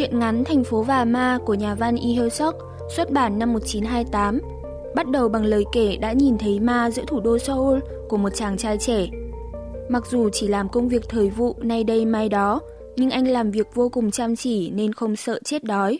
Chuyện ngắn Thành phố Và Ma của nhà văn Lee Hyo Suk xuất bản năm 1928 bắt đầu bằng lời kể đã nhìn thấy ma giữa thủ đô Seoul của một chàng trai trẻ. Mặc dù chỉ làm công việc thời vụ nay đây mai đó, nhưng anh làm việc vô cùng chăm chỉ nên không sợ chết đói.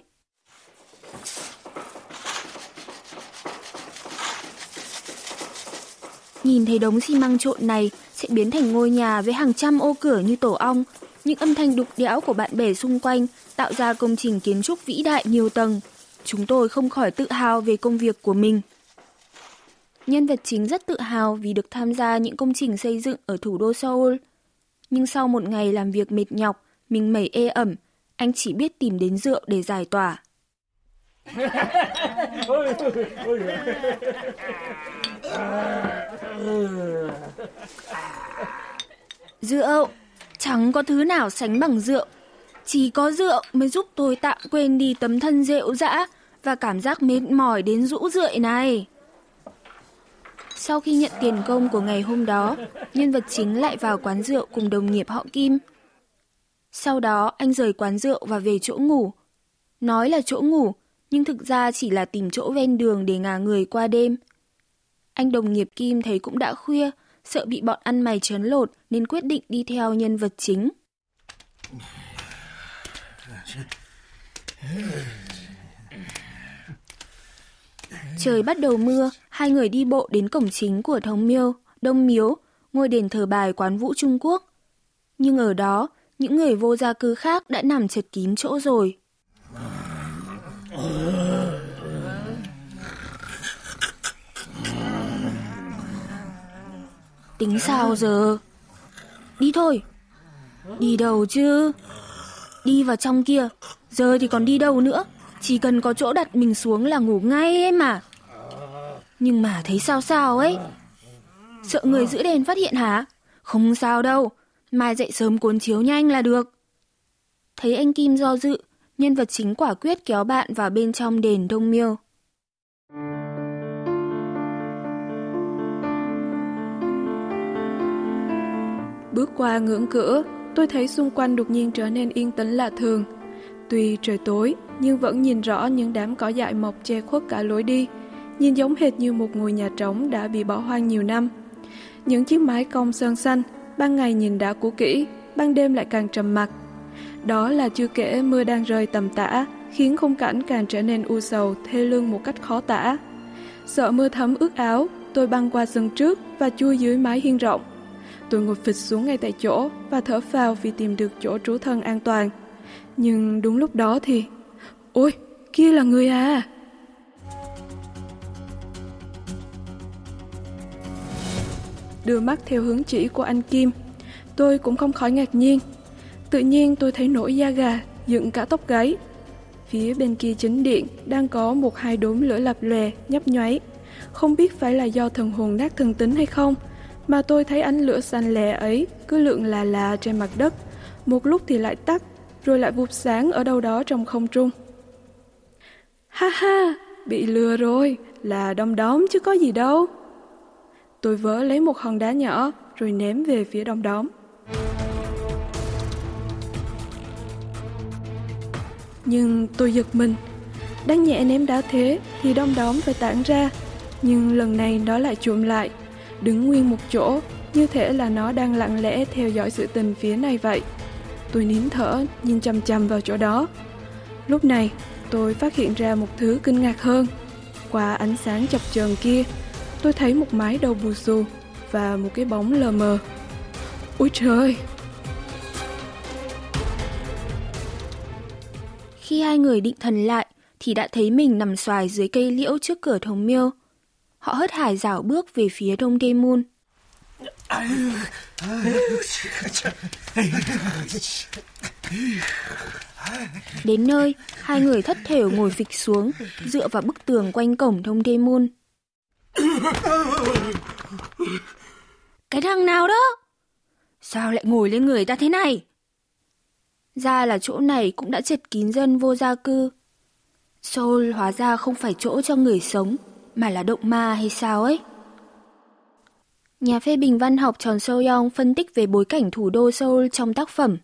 Nhìn thấy đống xi măng trộn này sẽ biến thành ngôi nhà với hàng trăm ô cửa như tổ ong, những âm thanh đục đẽo của bạn bè xung quanh tạo ra công trình kiến trúc vĩ đại nhiều tầng. Chúng tôi không khỏi tự hào về công việc của mình. Nhân vật chính rất tự hào vì được tham gia những công trình xây dựng ở thủ đô Seoul. Nhưng sau một ngày làm việc mệt nhọc, mình mẩy ê ẩm, anh chỉ biết tìm đến rượu để giải tỏa. Rượu, chẳng có thứ nào sánh bằng rượu. Chỉ có rượu mới giúp tôi tạm quên đi tấm thân rượu dã và cảm giác mệt mỏi đến rũ rượi này. Sau khi nhận tiền công của ngày hôm đó, nhân vật chính lại vào quán rượu cùng đồng nghiệp họ Kim. Sau đó anh rời quán rượu và về chỗ ngủ. Nói là chỗ ngủ, nhưng thực ra chỉ là tìm chỗ ven đường để ngả người qua đêm. Anh đồng nghiệp Kim thấy cũng đã khuya, sợ bị bọn ăn mày trấn lột nên quyết định đi theo nhân vật chính. Trời bắt đầu mưa, hai người đi bộ đến cổng chính của Thống Miêu, Đông Miếu, ngôi đền thờ bài quán vũ Trung Quốc. Nhưng ở đó, những người vô gia cư khác đã nằm chật kín chỗ rồi. Tính sao giờ? Đi thôi. Đi đâu chứ? Đi vào trong kia. Giờ thì còn đi đâu nữa? Chỉ cần có chỗ đặt mình xuống là ngủ ngay ấy mà. Nhưng mà thấy sao sao ấy. Sợ người giữ đèn phát hiện hả? Không sao đâu. Mai dậy sớm cuốn chiếu nhanh là được. Thấy anh Kim do dự, nhân vật chính quả quyết kéo bạn vào bên trong đền Đông Miêu. Bước qua ngưỡng cửa, tôi thấy xung quanh đột nhiên trở nên yên tĩnh lạ thường. Tuy trời tối, nhưng vẫn nhìn rõ những đám cỏ dại mọc che khuất cả lối đi, nhìn giống hệt như một ngôi nhà trống đã bị bỏ hoang nhiều năm. Những chiếc mái cong sơn xanh, ban ngày nhìn đã cũ kỹ, ban đêm lại càng trầm mặc. Đó là chưa kể mưa đang rơi tầm tã, khiến khung cảnh càng trở nên u sầu, thê lương một cách khó tả. Sợ mưa thấm ướt áo, tôi băng qua sân trước và chui dưới mái hiên rộng. Tôi ngồi phịch xuống ngay tại chỗ và thở phào vì tìm được chỗ trú thân an toàn. Nhưng đúng lúc đó thì... Ôi, kia là người à! Đưa mắt theo hướng chỉ của anh Kim, tôi cũng không khỏi ngạc nhiên. Tự nhiên tôi thấy nổi da gà, dựng cả tóc gáy. Phía bên kia chính điện đang có một hai đốm lửa lập lòe, nhấp nhoáy. Không biết phải là do thần hồn nát thần tính hay không, mà tôi thấy ánh lửa xanh lè ấy cứ lượn là là trên mặt đất, một lúc thì lại tắt, rồi lại vụt sáng ở đâu đó trong không trung. Ha ha, bị lừa rồi, là đom đóm chứ có gì đâu. Tôi vỡ lấy một hòn đá nhỏ rồi ném về phía đom đóm. Nhưng tôi giật mình, đang nhẹ ném đá thế thì đom đóm phải tản ra, nhưng lần này nó lại chuộm lại, đứng nguyên một chỗ, như thể là nó đang lặng lẽ theo dõi sự tình phía này vậy. Tôi nín thở, nhìn chằm chằm vào chỗ đó. Lúc này, tôi phát hiện ra một thứ kinh ngạc hơn. Qua ánh sáng chập chờn kia, tôi thấy một mái đầu bù xù và một cái bóng lờ mờ. Ôi trời! Khi hai người định thần lại, thì đã thấy mình nằm xoài dưới cây liễu trước cửa thống miêu. Họ hớt hải dảo bước về phía đông đê môn Đến nơi, hai người thất thểu ngồi phịch xuống, dựa vào bức tường quanh cổng thông đê môn. Cái thằng nào đó? Sao lại ngồi lên người ta thế này? Ra là chỗ này cũng đã chật kín dân vô gia cư. Seoul hóa ra không phải chỗ cho người sống, mà là động ma hay sao ấy? Nhà phê bình văn học Tròn Seo Yong phân tích về bối cảnh thủ đô Seoul trong tác phẩm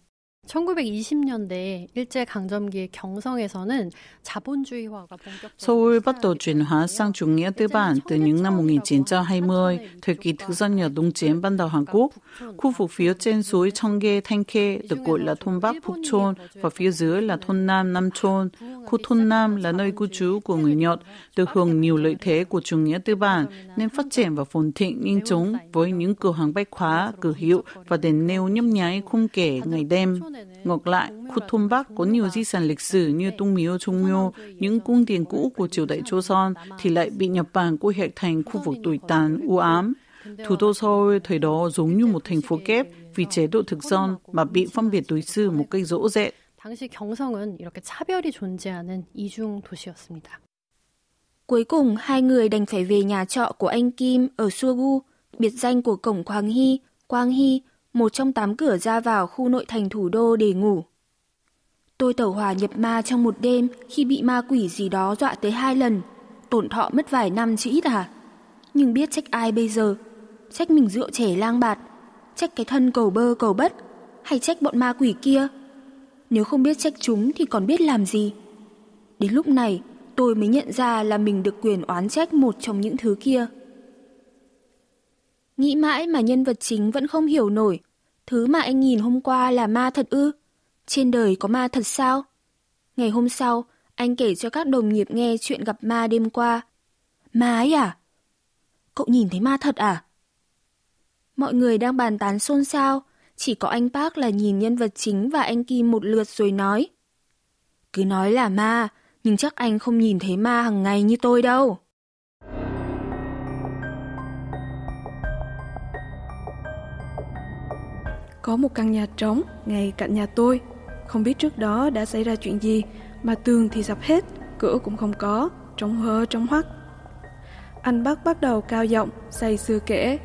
1920년대 일제 강점기의 경성에서는 자본주의화가 본격적으로 Seoul bắt đầu chuyển hóa sang chủ nghĩa tư bản từ những năm 1920, thời kỳ thực dân Nhật Đông chiến ban đầu Hàn Quốc. Khu vực phía trên suối Cheongge, Thanh-khê được gọi là thôn Bắc Phúc Chôn và phía dưới là thôn Nam Nam Chôn. Khu thôn Nam là nơi cư trú của người Nhật, được hưởng nhiều lợi thế của chủ nghĩa tư bản nên phát triển và phồn thịnh nhanh chóng với những cửa hàng bách hóa, cửa hiệu và đèn nêu nhấp nháy không kể ngày đêm. Ngược lại, khu thôn Bắc có nhiều di sản lịch sử như Tung Miếu, Trung Miếu, những cung điện cũ của triều đại Joseon thì lại bị Nhật Bản quy hoạch thành khu vực tồi tàn, u ám. Thủ đô Seoul thời đó giống như một thành phố kép vì chế độ thực dân mà bị phân biệt đối xử một cách rõ rệt. 당시 경성은 이렇게 차별이 존재하는 이중 도시였습니다. Cuối cùng, hai người đành phải về nhà trọ của anh Kim ở Sugu, biệt danh của cổng Quang Hy, Quang Hy, một trong tám cửa ra vào khu nội thành thủ đô để ngủ. Tôi tẩu hòa nhập ma trong một đêm khi bị ma quỷ gì đó dọa tới hai lần, tổn thọ mất vài năm chỉ ít à. Nhưng biết trách ai bây giờ? Trách mình rượu trẻ lang bạt, trách cái thân cầu bơ cầu bất, hay trách bọn ma quỷ kia? Nếu không biết trách chúng thì còn biết làm gì? Đến lúc này, tôi mới nhận ra là mình được quyền oán trách một trong những thứ kia. Nghĩ mãi mà nhân vật chính vẫn không hiểu nổi. Thứ mà anh nhìn hôm qua là ma thật ư? Trên đời có ma thật sao? Ngày hôm sau, anh kể cho các đồng nghiệp nghe chuyện gặp ma đêm qua. Ma ấy à? Cậu nhìn thấy ma thật à? Mọi người đang bàn tán xôn xao, chỉ có anh Park là nhìn nhân vật chính và anh Kim một lượt rồi nói. Cứ nói là ma, nhưng chắc anh không nhìn thấy ma hàng ngày như tôi đâu. Có một căn nhà trống ngay cạnh nhà tôi. Không biết trước đó đã xảy ra chuyện gì mà tường thì sập hết, cửa cũng không có, trống hơ trống hoắc Anh bác bắt đầu cao giọng, say sưa kể.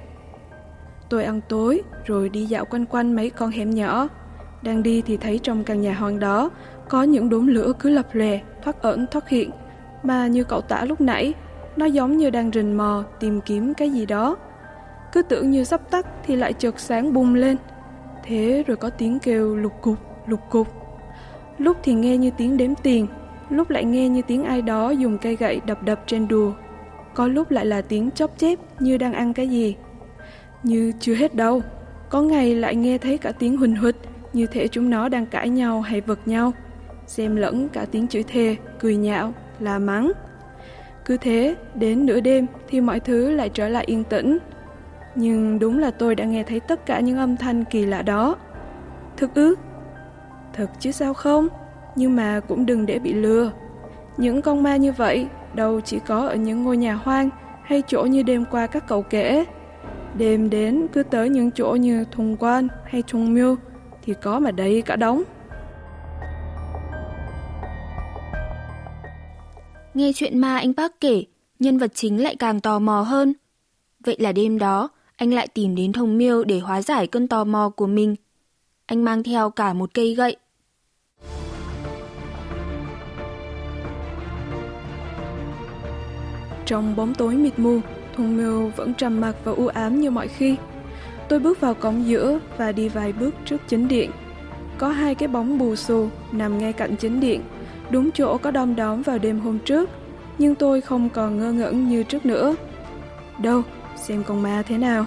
Tôi ăn tối rồi đi dạo quanh quanh mấy con hẻm nhỏ. Đang đi thì thấy trong căn nhà hoang đó có những đốm lửa cứ lập lè, thoát ẩn thoát hiện. Mà như cậu tả lúc nãy, nó giống như đang rình mò tìm kiếm cái gì đó. Cứ tưởng như sắp tắt thì lại chợt sáng bùng lên. Thế rồi có tiếng kêu lục cục, lục cục. Lúc thì nghe như tiếng đếm tiền, lúc lại nghe như tiếng ai đó dùng cây gậy đập đập trên đùa. Có lúc lại là tiếng chóp chép như đang ăn cái gì. Như chưa hết đâu, có ngày lại nghe thấy cả tiếng huỳnh huỵch như thể chúng nó đang cãi nhau hay vật nhau. Xem lẫn cả tiếng chửi thề, cười nhạo, là mắng. Cứ thế, đến nửa đêm thì mọi thứ lại trở lại yên tĩnh. Nhưng đúng là tôi đã nghe thấy tất cả những âm thanh kỳ lạ đó. Thực ư? thực chứ sao không? Nhưng mà cũng đừng để bị lừa. Những con ma như vậy đâu chỉ có ở những ngôi nhà hoang hay chỗ như đêm qua các cậu kể. Đêm đến cứ tới những chỗ như Thùng Quan hay Thùng Miêu thì có mà đầy cả đống. Nghe chuyện ma anh bác kể, nhân vật chính lại càng tò mò hơn. Vậy là đêm đó, anh lại tìm đến Thông Miêu để hóa giải cơn tò mò của mình. Anh mang theo cả một cây gậy. Trong bóng tối mịt mù, Thông Miêu vẫn trầm mặc và u ám như mọi khi. Tôi bước vào cổng giữa và đi vài bước trước chính điện. Có hai cái bóng bù xù nằm ngay cạnh chính điện, đúng chỗ có đom đóm vào đêm hôm trước, nhưng tôi không còn ngơ ngẩn như trước nữa. Đâu, xem con ma thế nào.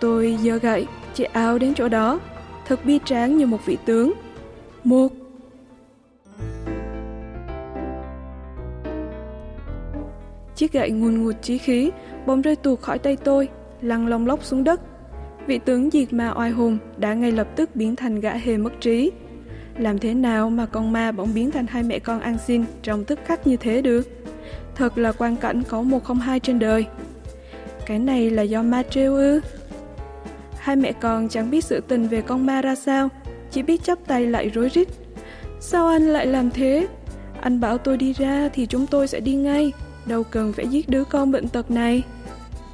Tôi giơ gậy, chạy áo đến chỗ đó, thật bi tráng như một vị tướng. Một. Chiếc gậy nguồn ngụt chí khí, bỗng rơi tuột khỏi tay tôi, lăn lông lốc xuống đất. Vị tướng diệt ma oai hùng đã ngay lập tức biến thành gã hề mất trí. Làm thế nào mà con ma bỗng biến thành hai mẹ con ăn xin trong tức khắc như thế được? Thật là quan cảnh có một không hai trên đời. Cái này là do ma trêu ư? Hai mẹ con chẳng biết sự tình về con ma ra sao, chỉ biết chắp tay lại rối rít. Sao anh lại làm thế? Anh bảo tôi đi ra thì chúng tôi sẽ đi ngay, đâu cần phải giết đứa con bệnh tật này.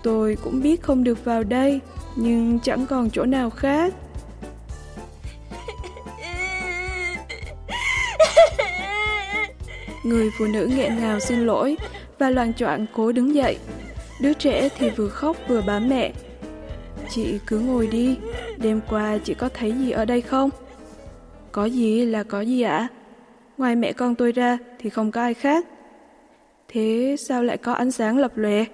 Tôi cũng biết không được vào đây, nhưng chẳng còn chỗ nào khác. Người phụ nữ nghẹn ngào xin lỗi và loạn choạng cố đứng dậy. Đứa trẻ thì vừa khóc vừa bám mẹ. Chị cứ ngồi đi, đêm qua chị có thấy gì ở đây không? Có gì là có gì ạ? À? Ngoài mẹ con tôi ra thì không có ai khác. Thế sao lại có ánh sáng lập lòe?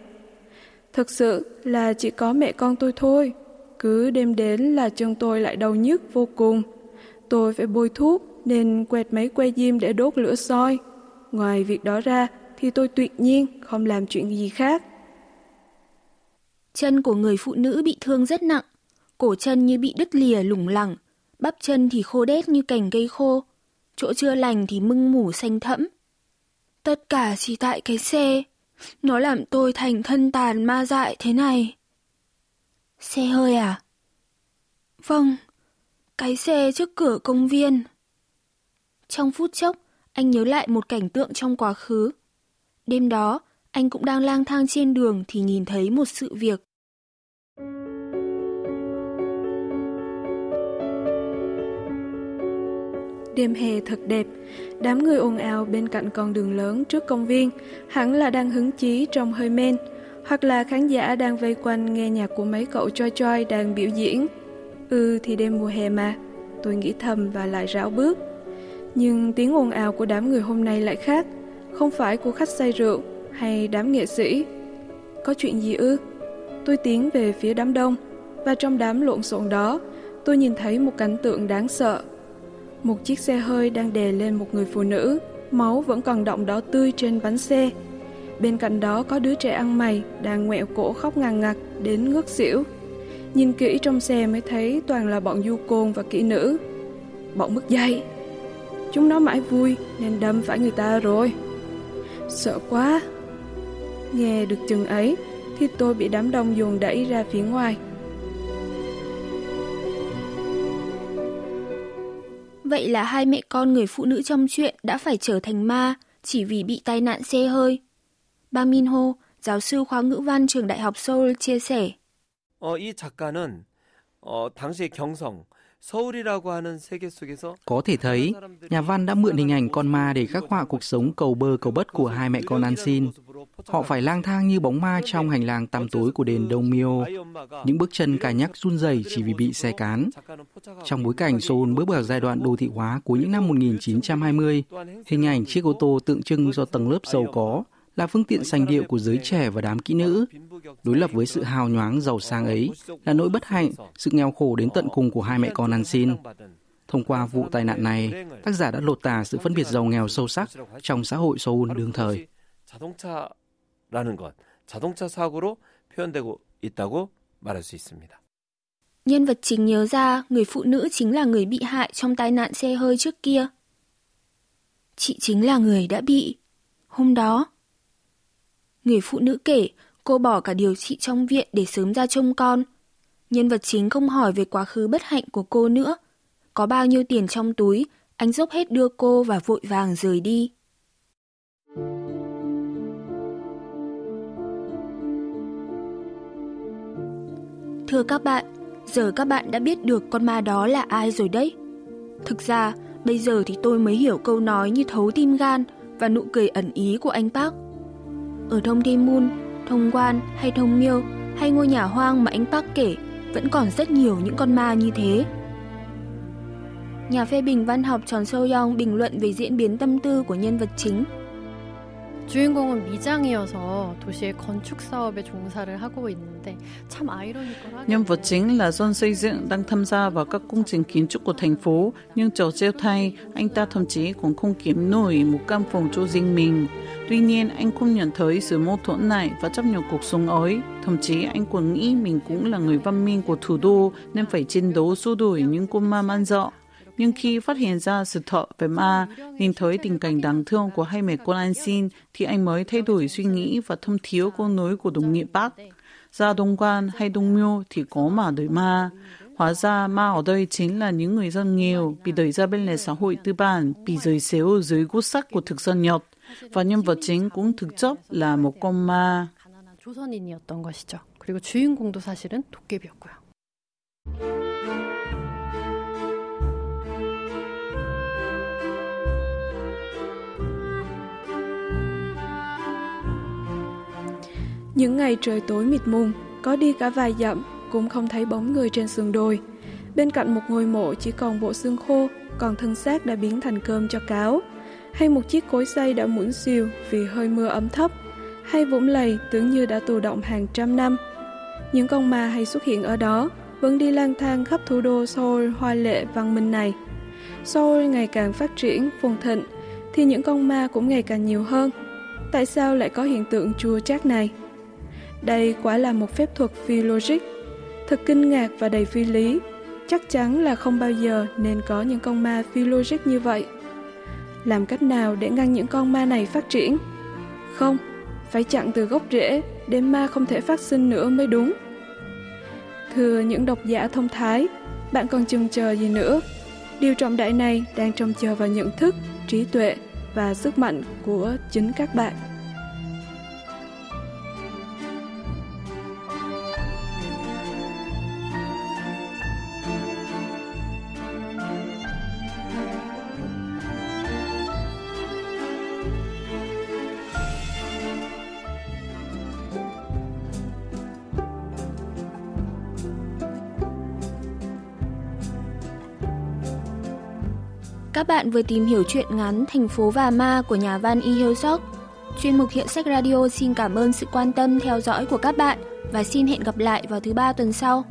Thực sự là chỉ có mẹ con tôi thôi. Cứ đêm đến là chân tôi lại đau nhức vô cùng. Tôi phải bôi thuốc nên quẹt mấy que diêm để đốt lửa soi. Ngoài việc đó ra thì tôi tuyệt nhiên không làm chuyện gì khác. Chân của người phụ nữ bị thương rất nặng, cổ chân như bị đứt lìa lủng lẳng, bắp chân thì khô đét như cành cây khô, chỗ chưa lành thì mưng mủ xanh thẫm. Tất cả chỉ tại cái xe, nó làm tôi thành thân tàn ma dại thế này. Xe hơi à? Vâng, cái xe trước cửa công viên. Trong phút chốc, anh nhớ lại một cảnh tượng trong quá khứ. Đêm đó, anh cũng đang lang thang trên đường thì nhìn thấy một sự việc. Đêm hè thật đẹp, đám người ồn ào bên cạnh con đường lớn trước công viên, hẳn là đang hứng chí trong hơi men, hoặc là khán giả đang vây quanh nghe nhạc của mấy cậu choi choi đang biểu diễn. Ừ thì đêm mùa hè mà, tôi nghĩ thầm và lại rảo bước. Nhưng tiếng ồn ào của đám người hôm nay lại khác, không phải của khách say rượu hay đám nghệ sĩ. Có chuyện gì ư? Tôi tiến về phía đám đông, và trong đám lộn xộn đó, tôi nhìn thấy một cảnh tượng đáng sợ. Một chiếc xe hơi đang đè lên một người phụ nữ, máu vẫn còn đọng đỏ tươi trên bánh xe. Bên cạnh đó có đứa trẻ ăn mày đang ngoẹo cổ khóc ngàn ngặt đến ngất xỉu. Nhìn kỹ trong xe mới thấy toàn là bọn du côn và kỹ nữ. Bọn mất dây. Chúng nó mãi vui nên đâm phải người ta rồi. Sợ quá. Nghe được chừng ấy thì tôi bị đám đông dồn đẩy ra phía ngoài. Vậy là hai mẹ con người phụ nữ trong chuyện đã phải trở thành ma chỉ vì bị tai nạn xe hơi. Ba Min Ho, giáo sư khoa ngữ văn trường Đại học Seoul chia sẻ. 어, 이 작가는 어, 당시의 경성, có thể thấy, nhà văn đã mượn hình ảnh con ma để khắc họa cuộc sống cầu bơ cầu bất của hai mẹ con ăn xin. Họ phải lang thang như bóng ma trong hành lang tăm tối của đền Đông Mio. Những bước chân cài nhắc run rẩy chỉ vì bị xe cán. Trong bối cảnh Seoul bước vào giai đoạn đô thị hóa cuối những năm 1920, hình ảnh chiếc ô tô tượng trưng do tầng lớp giàu có là phương tiện sành điệu của giới trẻ và đám kỹ nữ. Đối lập với sự hào nhoáng giàu sang ấy là nỗi bất hạnh, sự nghèo khổ đến tận cùng của hai mẹ con ăn xin. Thông qua vụ tai nạn này, tác giả đã lột tả sự phân biệt giàu nghèo sâu sắc trong xã hội Seoul đương thời. Nhân vật chính nhớ ra người phụ nữ chính là người bị hại trong tai nạn xe hơi trước kia. Chị chính là người đã bị. Hôm đó, Người phụ nữ kể, cô bỏ cả điều trị trong viện để sớm ra trông con. Nhân vật chính không hỏi về quá khứ bất hạnh của cô nữa. Có bao nhiêu tiền trong túi, anh dốc hết đưa cô và vội vàng rời đi. Thưa các bạn, giờ các bạn đã biết được con ma đó là ai rồi đấy. Thực ra, bây giờ thì tôi mới hiểu câu nói như thấu tim gan và nụ cười ẩn ý của anh Park. Ở Thông Thi Moon, Thông Quan hay Thông Miêu hay ngôi nhà hoang mà anh Park kể vẫn còn rất nhiều những con ma như thế. Nhà phê bình văn học Tròn Sâu Yong bình luận về diễn biến tâm tư của nhân vật chính 주인공은 미장이어서 도시의 건축 사업에 종사를 하고 있는데 참 아이러니컬하게 Nhân vật chính là dân xây dựng đang tham gia vào các công trình kiến trúc của thành phố, nhưng trò trêu thay, anh ta thậm chí cũng không kiếm nổi một căn phòng cho riêng mình. Tuy nhiên, anh không nhận thấy sự mâu thuẫn này và chấp nhận cuộc sống ấy. Thậm chí anh còn nghĩ mình cũng là người văn minh của thủ đô nên phải chiến đấu xua đuổi những con ma man dợ. Nhưng khi phát hiện ra sự thật về ma, nhìn thấy tình cảnh đáng thương của hai mẹ con An Xin, thì anh mới thay đổi suy nghĩ và thâm thiếu câu nói của đồng nghiệp bác. Ra Đông Quan hay Đông Miêu thì có mà đợi ma. Hóa ra ma ở đây chính là những người dân nghèo bị đẩy ra bên lề xã hội tư bản, bị rời xéo dưới cốt sắc của thực dân Nhật. Và nhân vật chính cũng thực chất là một con ma. 조선인이었던 것이죠. 그리고 주인공도 사실은 도깨비였고요. Những ngày trời tối mịt mùng, có đi cả vài dặm cũng không thấy bóng người trên sườn đồi. Bên cạnh một ngôi mộ chỉ còn bộ xương khô, còn thân xác đã biến thành cơm cho cáo. Hay một chiếc cối xay đã muỗng xiêu vì hơi mưa ấm thấp. Hay vũng lầy tưởng như đã tù động hàng trăm năm. Những con ma hay xuất hiện ở đó, vẫn đi lang thang khắp thủ đô Seoul hoa lệ văn minh này. Seoul ngày càng phát triển, phồn thịnh, thì những con ma cũng ngày càng nhiều hơn. Tại sao lại có hiện tượng chua chát này? Đây quả là một phép thuật phi logic, thật kinh ngạc và đầy phi lý. Chắc chắn là không bao giờ nên có những con ma phi logic như vậy. Làm cách nào để ngăn những con ma này phát triển? Không, phải chặn từ gốc rễ để ma không thể phát sinh nữa mới đúng. Thưa những độc giả thông thái, bạn còn chừng chờ gì nữa? Điều trọng đại này đang trông chờ vào nhận thức, trí tuệ và sức mạnh của chính các bạn. Các bạn vừa tìm hiểu chuyện ngắn Thành phố và ma của nhà văn Y Hiếu Sok. Chuyên mục Hiện sách Radio xin cảm ơn sự quan tâm theo dõi của các bạn và xin hẹn gặp lại vào thứ ba tuần sau.